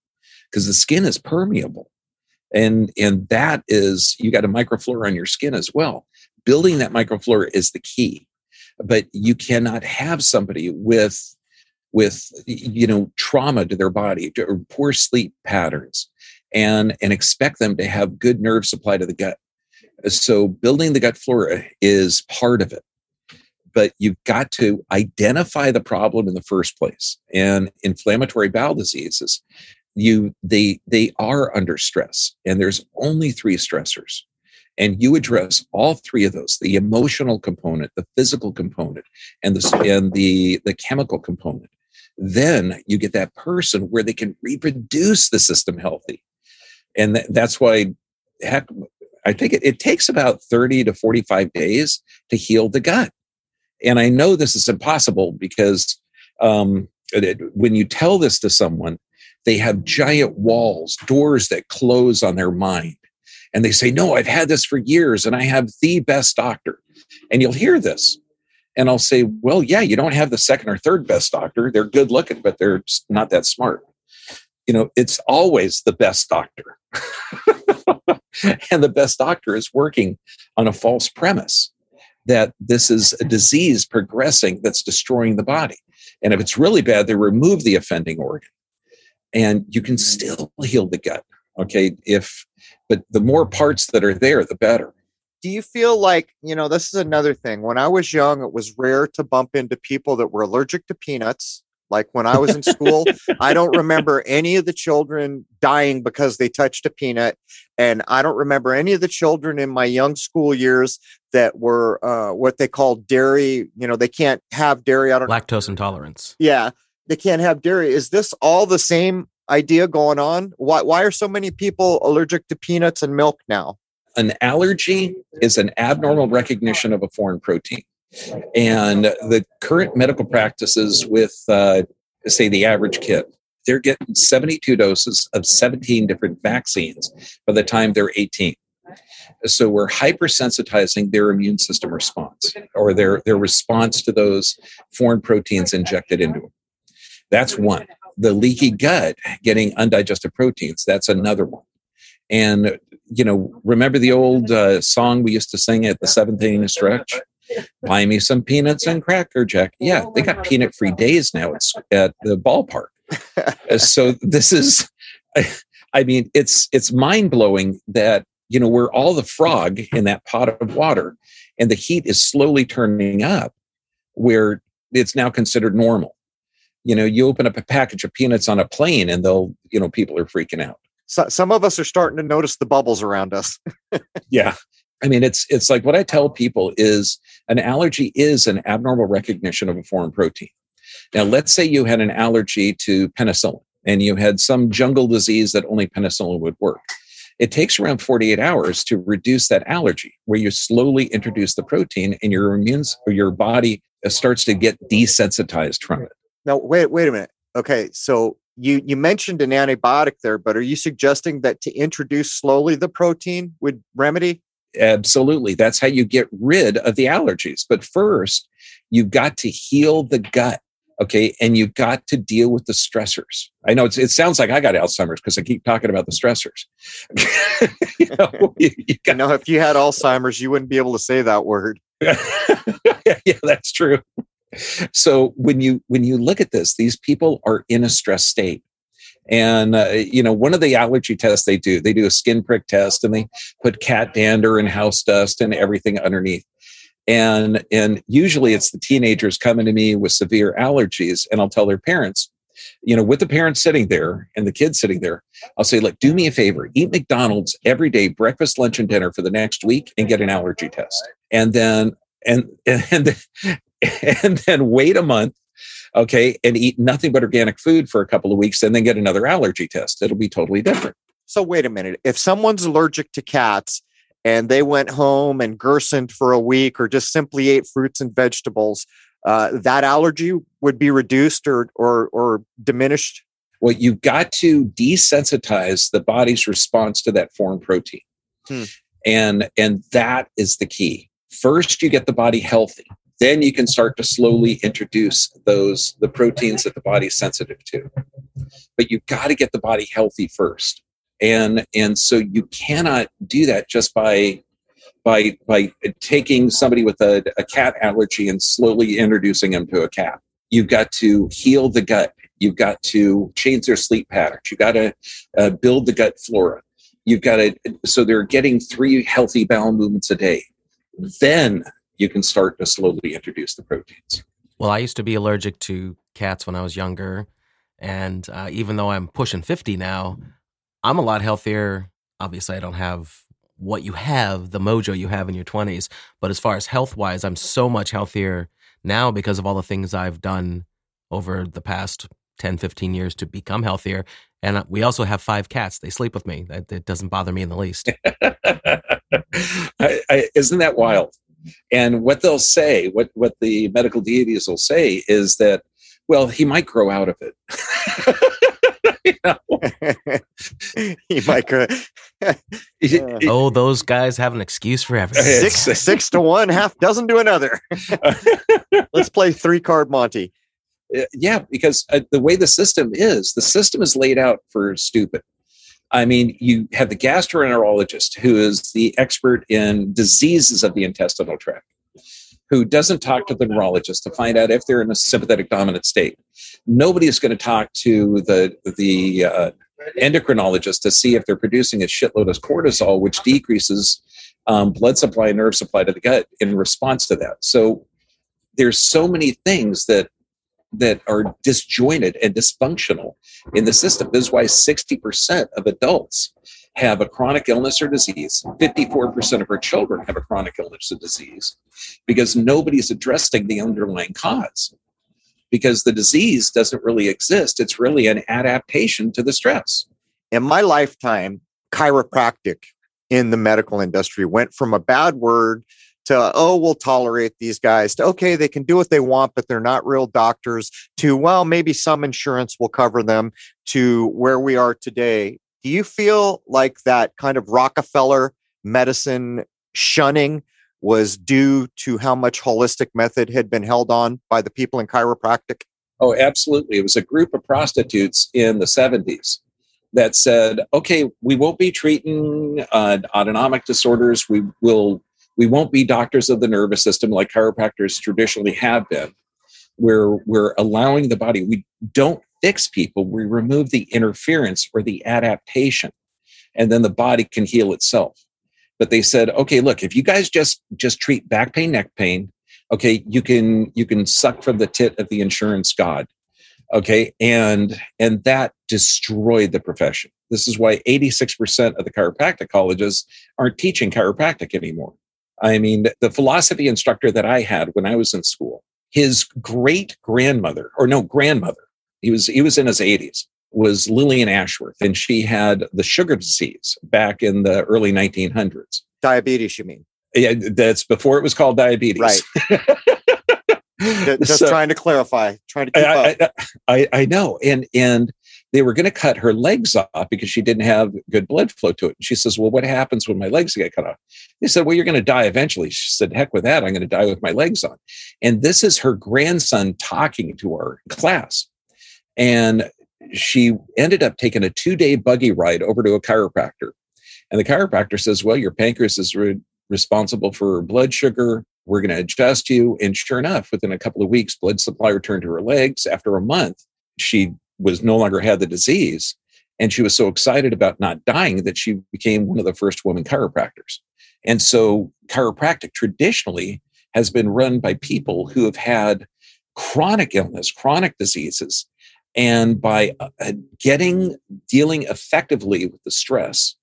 because the skin is permeable. And, and that is, you got a microflora on your skin as well. Building that microflora is the key. But you cannot have somebody with with you know trauma to their body or poor sleep patterns and and expect them to have good nerve supply to the gut so building the gut flora is part of it but you've got to identify the problem in the first place and inflammatory bowel diseases you they they are under stress and there's only three stressors and you address all three of those the emotional component the physical component and the and the the chemical component then you get that person where they can reproduce the system healthy. And th- that's why, heck, I think it, it takes about 30 to 45 days to heal the gut. And I know this is impossible because um, when you tell this to someone, they have giant walls, doors that close on their mind. And they say, No, I've had this for years and I have the best doctor. And you'll hear this. And I'll say, well, yeah, you don't have the second or third best doctor. They're good looking, but they're not that smart. You know, it's always the best doctor. and the best doctor is working on a false premise that this is a disease progressing that's destroying the body. And if it's really bad, they remove the offending organ. And you can still heal the gut. Okay. If, but the more parts that are there, the better do you feel like you know this is another thing when i was young it was rare to bump into people that were allergic to peanuts like when i was in school i don't remember any of the children dying because they touched a peanut and i don't remember any of the children in my young school years that were uh, what they call dairy you know they can't have dairy i don't lactose intolerance yeah they can't have dairy is this all the same idea going on why, why are so many people allergic to peanuts and milk now an allergy is an abnormal recognition of a foreign protein. And the current medical practices with, uh, say, the average kid, they're getting 72 doses of 17 different vaccines by the time they're 18. So we're hypersensitizing their immune system response or their, their response to those foreign proteins injected into them. That's one. The leaky gut getting undigested proteins, that's another one. And you know, remember the old uh, song we used to sing at the seventh inning stretch? Buy me some peanuts and Cracker Jack. Yeah, they got peanut free days now at, at the ballpark. Uh, so this is, I mean, it's it's mind blowing that you know we're all the frog in that pot of water, and the heat is slowly turning up, where it's now considered normal. You know, you open up a package of peanuts on a plane, and they'll, you know, people are freaking out so, some of us are starting to notice the bubbles around us. yeah. I mean, it's it's like what I tell people is an allergy is an abnormal recognition of a foreign protein. Now, let's say you had an allergy to penicillin and you had some jungle disease that only penicillin would work. It takes around 48 hours to reduce that allergy, where you slowly introduce the protein and your immune or your body uh, starts to get desensitized from it. Now, wait, wait a minute. Okay, so you you mentioned an antibiotic there, but are you suggesting that to introduce slowly the protein would remedy? Absolutely. That's how you get rid of the allergies. But first, you've got to heal the gut. Okay. And you've got to deal with the stressors. I know it sounds like I got Alzheimer's because I keep talking about the stressors. you know, you, you, got, you know, if you had Alzheimer's, you wouldn't be able to say that word. yeah, that's true so when you when you look at this these people are in a stress state and uh, you know one of the allergy tests they do they do a skin prick test and they put cat dander and house dust and everything underneath and and usually it's the teenagers coming to me with severe allergies and i'll tell their parents you know, with the parents sitting there and the kids sitting there, I'll say, look, do me a favor, eat McDonald's every day, breakfast, lunch, and dinner for the next week and get an allergy test. And then, and, and, and then wait a month. Okay. And eat nothing but organic food for a couple of weeks and then get another allergy test. It'll be totally different. So wait a minute. If someone's allergic to cats and they went home and gersoned for a week or just simply ate fruits and vegetables, uh, that allergy would be reduced or or or diminished? Well, you've got to desensitize the body's response to that foreign protein, hmm. and and that is the key. First, you get the body healthy. Then you can start to slowly introduce those the proteins that the body's sensitive to. But you've got to get the body healthy first and and so you cannot do that just by by by taking somebody with a, a cat allergy and slowly introducing them to a cat. You've got to heal the gut. You've got to change their sleep patterns. You've got to uh, build the gut flora. You've got to so they're getting three healthy bowel movements a day. Then you can start to slowly introduce the proteins. Well, I used to be allergic to cats when I was younger, and uh, even though I'm pushing fifty now, I'm a lot healthier. Obviously, I don't have what you have, the mojo you have in your 20s. But as far as health wise, I'm so much healthier now because of all the things I've done over the past 10, 15 years to become healthier. And uh, we also have five cats. They sleep with me. It doesn't bother me in the least. I, I, isn't that wild? And what they'll say, what, what the medical deities will say is that, well, he might grow out of it. he might. Go, oh, those guys have an excuse for everything. Six, six to one, half dozen to another. Let's play three card Monty. Yeah, because uh, the way the system is, the system is laid out for stupid. I mean, you have the gastroenterologist who is the expert in diseases of the intestinal tract who doesn't talk to the neurologist to find out if they're in a sympathetic dominant state. Nobody is going to talk to the the uh, endocrinologist to see if they're producing a shitload of cortisol, which decreases um, blood supply and nerve supply to the gut in response to that. So there's so many things that that are disjointed and dysfunctional in the system. This is why 60% of adults have a chronic illness or disease. 54% of our children have a chronic illness or disease because nobody's addressing the underlying cause. Because the disease doesn't really exist, it's really an adaptation to the stress. In my lifetime, chiropractic in the medical industry went from a bad word to oh we'll tolerate these guys to okay they can do what they want but they're not real doctors to well maybe some insurance will cover them to where we are today do you feel like that kind of Rockefeller medicine shunning was due to how much holistic method had been held on by the people in chiropractic? Oh, absolutely. It was a group of prostitutes in the 70s that said, okay, we won't be treating uh, autonomic disorders. We will we won't be doctors of the nervous system like chiropractors traditionally have been. We're we're allowing the body. We don't fix people, we remove the interference or the adaptation, and then the body can heal itself. But they said, okay, look, if you guys just just treat back pain, neck pain, okay, you can you can suck from the tit of the insurance god, okay, and and that destroyed the profession. This is why 86% of the chiropractic colleges aren't teaching chiropractic anymore. I mean, the philosophy instructor that I had when I was in school, his great grandmother, or no, grandmother, he was he was in his 80s was Lillian Ashworth, and she had the sugar disease back in the early 1900s. Diabetes, you mean? Yeah, that's before it was called diabetes. Right. Just so, trying to clarify, trying to keep I, up. I, I, I know, and and they were going to cut her legs off because she didn't have good blood flow to it. And she says, "Well, what happens when my legs get cut off?" They said, "Well, you're going to die eventually." She said, "Heck with that! I'm going to die with my legs on." And this is her grandson talking to our class and she ended up taking a two day buggy ride over to a chiropractor. And the chiropractor says, Well, your pancreas is re- responsible for blood sugar. We're going to adjust you. And sure enough, within a couple of weeks, blood supply returned to her legs. After a month, she was no longer had the disease. And she was so excited about not dying that she became one of the first women chiropractors. And so, chiropractic traditionally has been run by people who have had chronic illness, chronic diseases, And by uh, getting, dealing effectively with the stress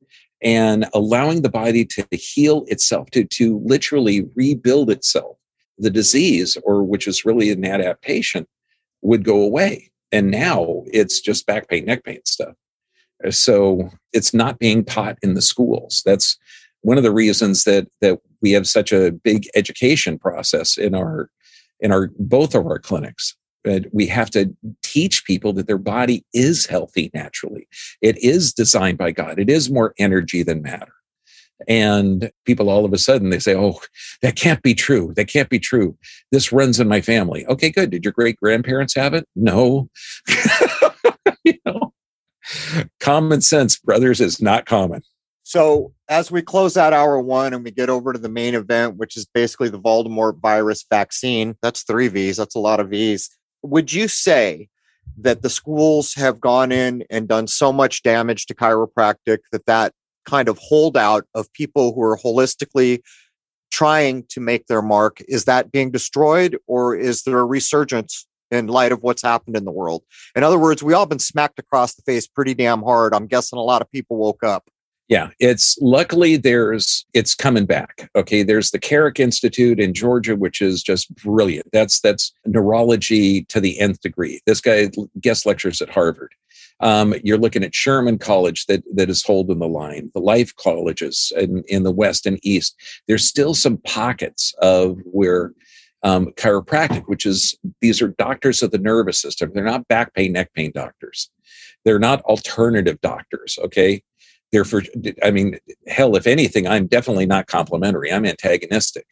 and allowing the body to heal itself, to, to literally rebuild itself, the disease, or which is really an adaptation, would go away. And now it's just back pain, neck pain stuff. Uh, so it's not being taught in the schools. That's one of the reasons that that we have such a big education process in our in our both of our clinics but we have to teach people that their body is healthy naturally it is designed by god it is more energy than matter and people all of a sudden they say oh that can't be true. That can't be true. This runs in my family. Okay good. Did your great grandparents have it? No. You know? Common sense brothers is not common. So as we close out hour one and we get over to the main event, which is basically the Voldemort virus vaccine, that's three V's. That's a lot of V's. Would you say that the schools have gone in and done so much damage to chiropractic that that kind of holdout of people who are holistically trying to make their mark is that being destroyed or is there a resurgence in light of what's happened in the world in other words we all been smacked across the face pretty damn hard i'm guessing a lot of people woke up yeah, it's luckily there's it's coming back. Okay, there's the Carrick Institute in Georgia, which is just brilliant. That's that's neurology to the nth degree. This guy guest lectures at Harvard. Um, you're looking at Sherman College that that is holding the line. The life colleges in, in the West and East. There's still some pockets of where um, chiropractic, which is these are doctors of the nervous system. They're not back pain, neck pain doctors. They're not alternative doctors. Okay, Therefore, I mean, hell, if anything, I'm definitely not complimentary. I'm antagonistic.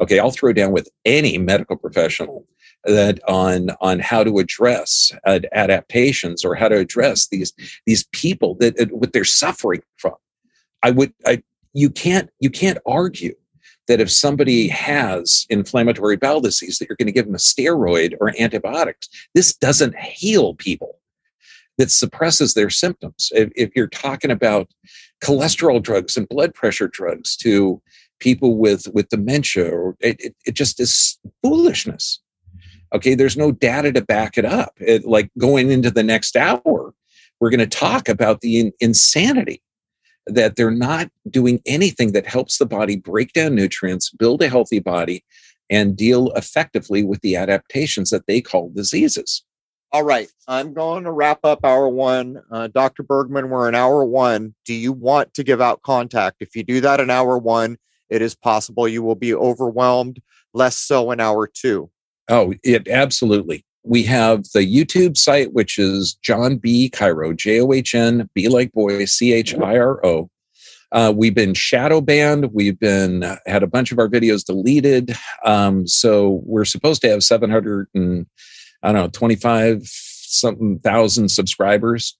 Okay, I'll throw down with any medical professional that on on how to address adaptations or how to address these these people that uh, what they're suffering from. I would, I you can't you can't argue that if somebody has inflammatory bowel disease that you're going to give them a steroid or antibiotics. This doesn't heal people that suppresses their symptoms. If, if you're talking about cholesterol drugs and blood pressure drugs to people with with dementia, or it, it, it just is foolishness. Okay, there's no data to back it up. It, like going into the next hour, we're going to talk about the in, insanity that they're not doing anything that helps the body break down nutrients, build a healthy body, and deal effectively with the adaptations that they call diseases. All right. I'm going to wrap up hour one. Uh, Dr. Bergman, we're in hour one. Do you want to give out contact? If you do that in hour one, it is possible you will be overwhelmed, less so in hour two. Oh, it absolutely. We have the YouTube site, which is John B. Chiro, J O H N, B like boy, C H I R O. Uh, we've been shadow banned. We've been uh, had a bunch of our videos deleted. Um, so we're supposed to have 700 and I don't know, 25 something thousand subscribers.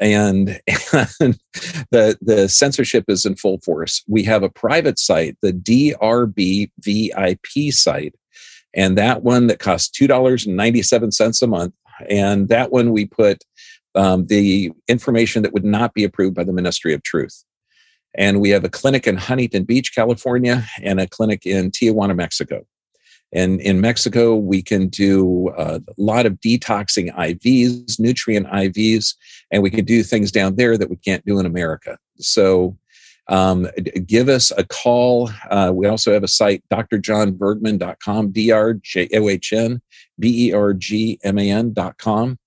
And, and the the censorship is in full force. We have a private site, the DRB VIP site, and that one that costs two dollars and ninety seven cents a month. And that one we put um, the information that would not be approved by the Ministry of Truth. And we have a clinic in Huntington Beach, California, and a clinic in Tijuana, Mexico. And in Mexico, we can do a lot of detoxing IVs, nutrient IVs, and we can do things down there that we can't do in America. So um, give us a call. Uh, we also have a site, drjohnbergman.com, D-R-J-O-H-N, B-E-R-G-M-A-N.com,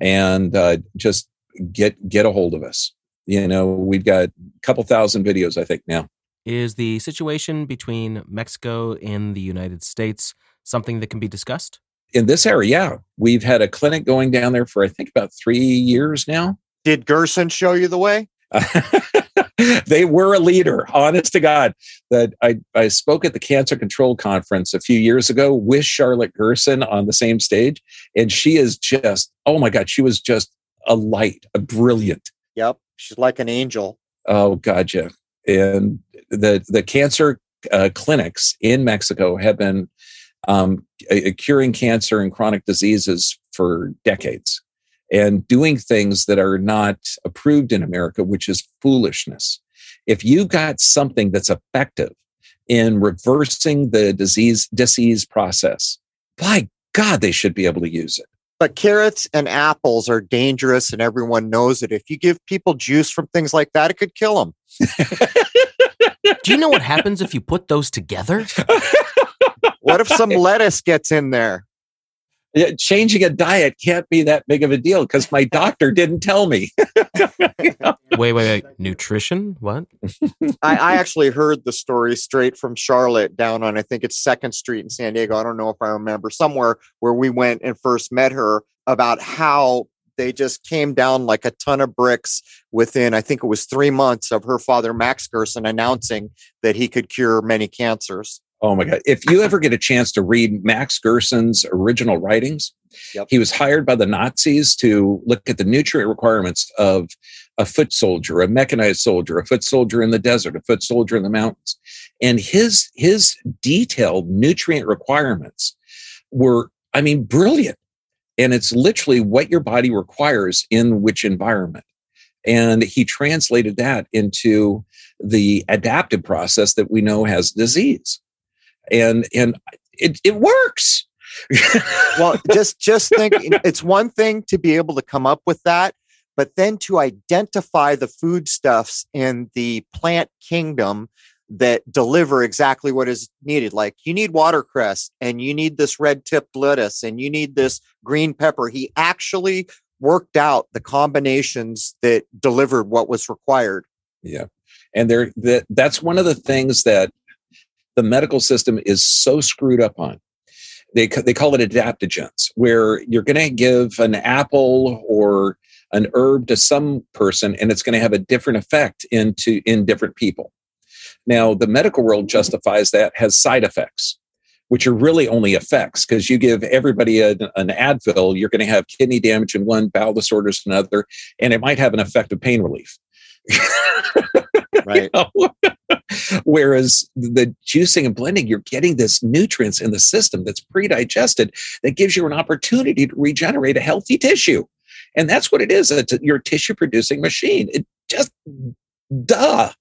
and uh, just get get a hold of us. You know, we've got a couple thousand videos, I think, now. Is the situation between Mexico and the United States something that can be discussed? In this area, yeah. We've had a clinic going down there for, I think, about three years now. Did Gerson show you the way? they were a leader, honest to God. That I, I spoke at the Cancer Control Conference a few years ago with Charlotte Gerson on the same stage. And she is just, oh my God, she was just a light, a brilliant. Yep. She's like an angel. Oh, God, yeah and the the cancer uh, clinics in Mexico have been um, curing cancer and chronic diseases for decades and doing things that are not approved in America, which is foolishness. If you got something that's effective in reversing the disease disease process, by God, they should be able to use it. But carrots and apples are dangerous and everyone knows it. If you give people juice from things like that, it could kill them. Do you know what happens if you put those together? What if some lettuce gets in there? Yeah, changing a diet can't be that big of a deal because my doctor didn't tell me. Wait, wait, wait. Nutrition? What? I, I actually heard the story straight from Charlotte down on, I think it's Second Street in San Diego. I don't know if I remember somewhere where we went and first met her about how they just came down like a ton of bricks within, I think it was three months of her father, Max Gerson, announcing that he could cure many cancers. Oh my God. If you ever get a chance to read Max Gerson's original writings, Yep. he was hired by the Nazis to look at the nutrient requirements of a foot soldier, a mechanized soldier, a foot soldier in the desert, a foot soldier in the mountains. And his his detailed nutrient requirements were, I mean, brilliant. And it's literally what your body requires in which environment. And he translated that into the adaptive process that we know has disease and and it, it works. Well just just think it's one thing to be able to come up with that but then to identify the foodstuffs in the plant kingdom that deliver exactly what is needed. Like you need watercress and you need this red tipped lettuce and you need this green pepper. He actually worked out the combinations that delivered what was required. Yeah. And there that that's one of the things that the medical system is so screwed up on. They, they call it adaptogens where you're going to give an apple or an herb to some person and it's going to have a different effect into in different people. Now the medical world justifies that has side effects which are really only effects because you give everybody a, an advil you're going to have kidney damage in one bowel disorders in another and it might have an effect of pain relief right you know? Whereas the juicing and blending, you're getting this nutrients in the system that's pre-digested that gives you an opportunity to regenerate a healthy tissue. And that's what it is. It's your tissue producing machine. It just duh.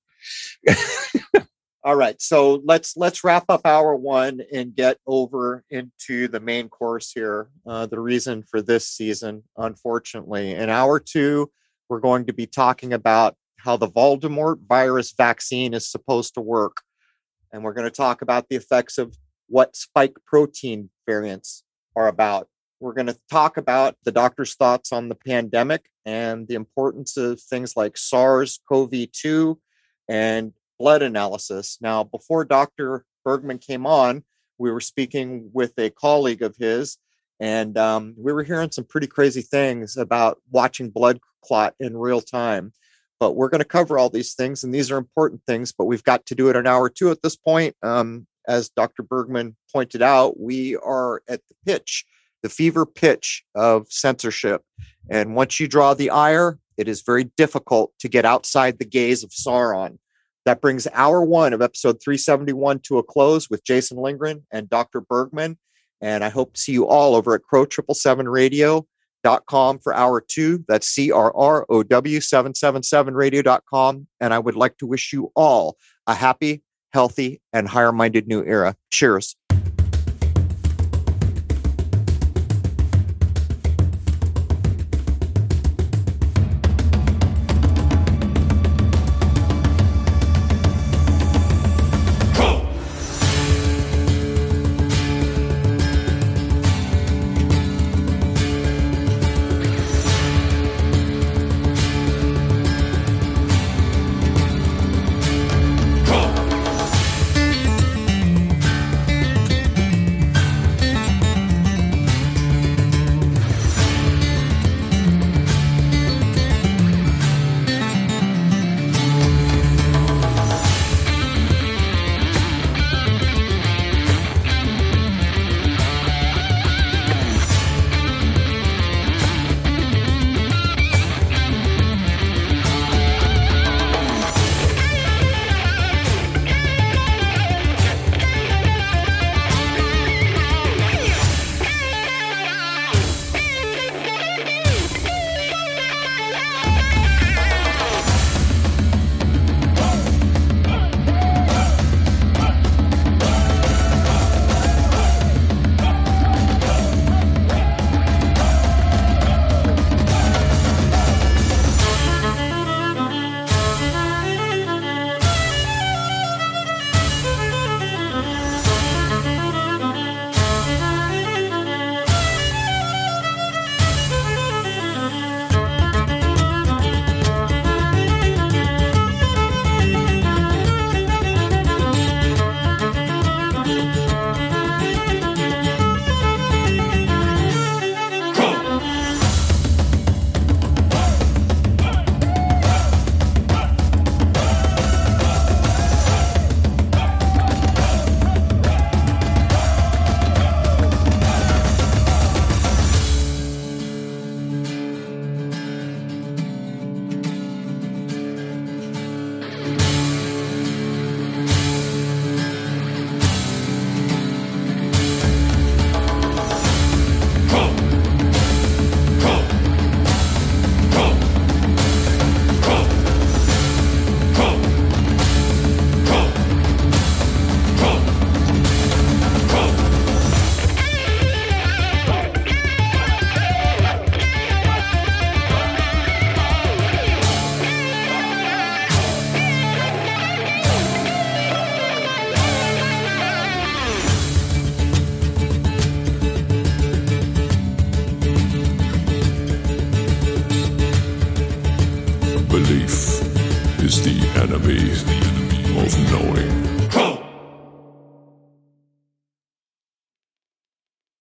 All right, so let's let's wrap up hour one and get over into the main course here. Uh, the reason for this season, unfortunately, in hour two, we're going to be talking about how the Voldemort virus vaccine is supposed to work. And we're going to talk about the effects of what spike protein variants are about. We're going to talk about the doctor's thoughts on the pandemic and the importance of things like SARS CoV 2 and blood analysis. Now, before Dr. Bergman came on, we were speaking with a colleague of his, and um, we were hearing some pretty crazy things about watching blood clot in real time. But we're going to cover all these things, and these are important things, but we've got to do it an hour two at this point. Um, as Dr. Bergman pointed out, we are at the pitch, the fever pitch of censorship. And once you draw the ire, it is very difficult to get outside the gaze of Sauron. That brings hour one of episode 371 to a close with Jason Lindgren and Dr. Bergman. And I hope to see you all over at Crrow 777 Radio dot com for hour two. That's C R R O W 777 radio.com. And I would like to wish you all a happy, healthy, and higher minded new era. Cheers.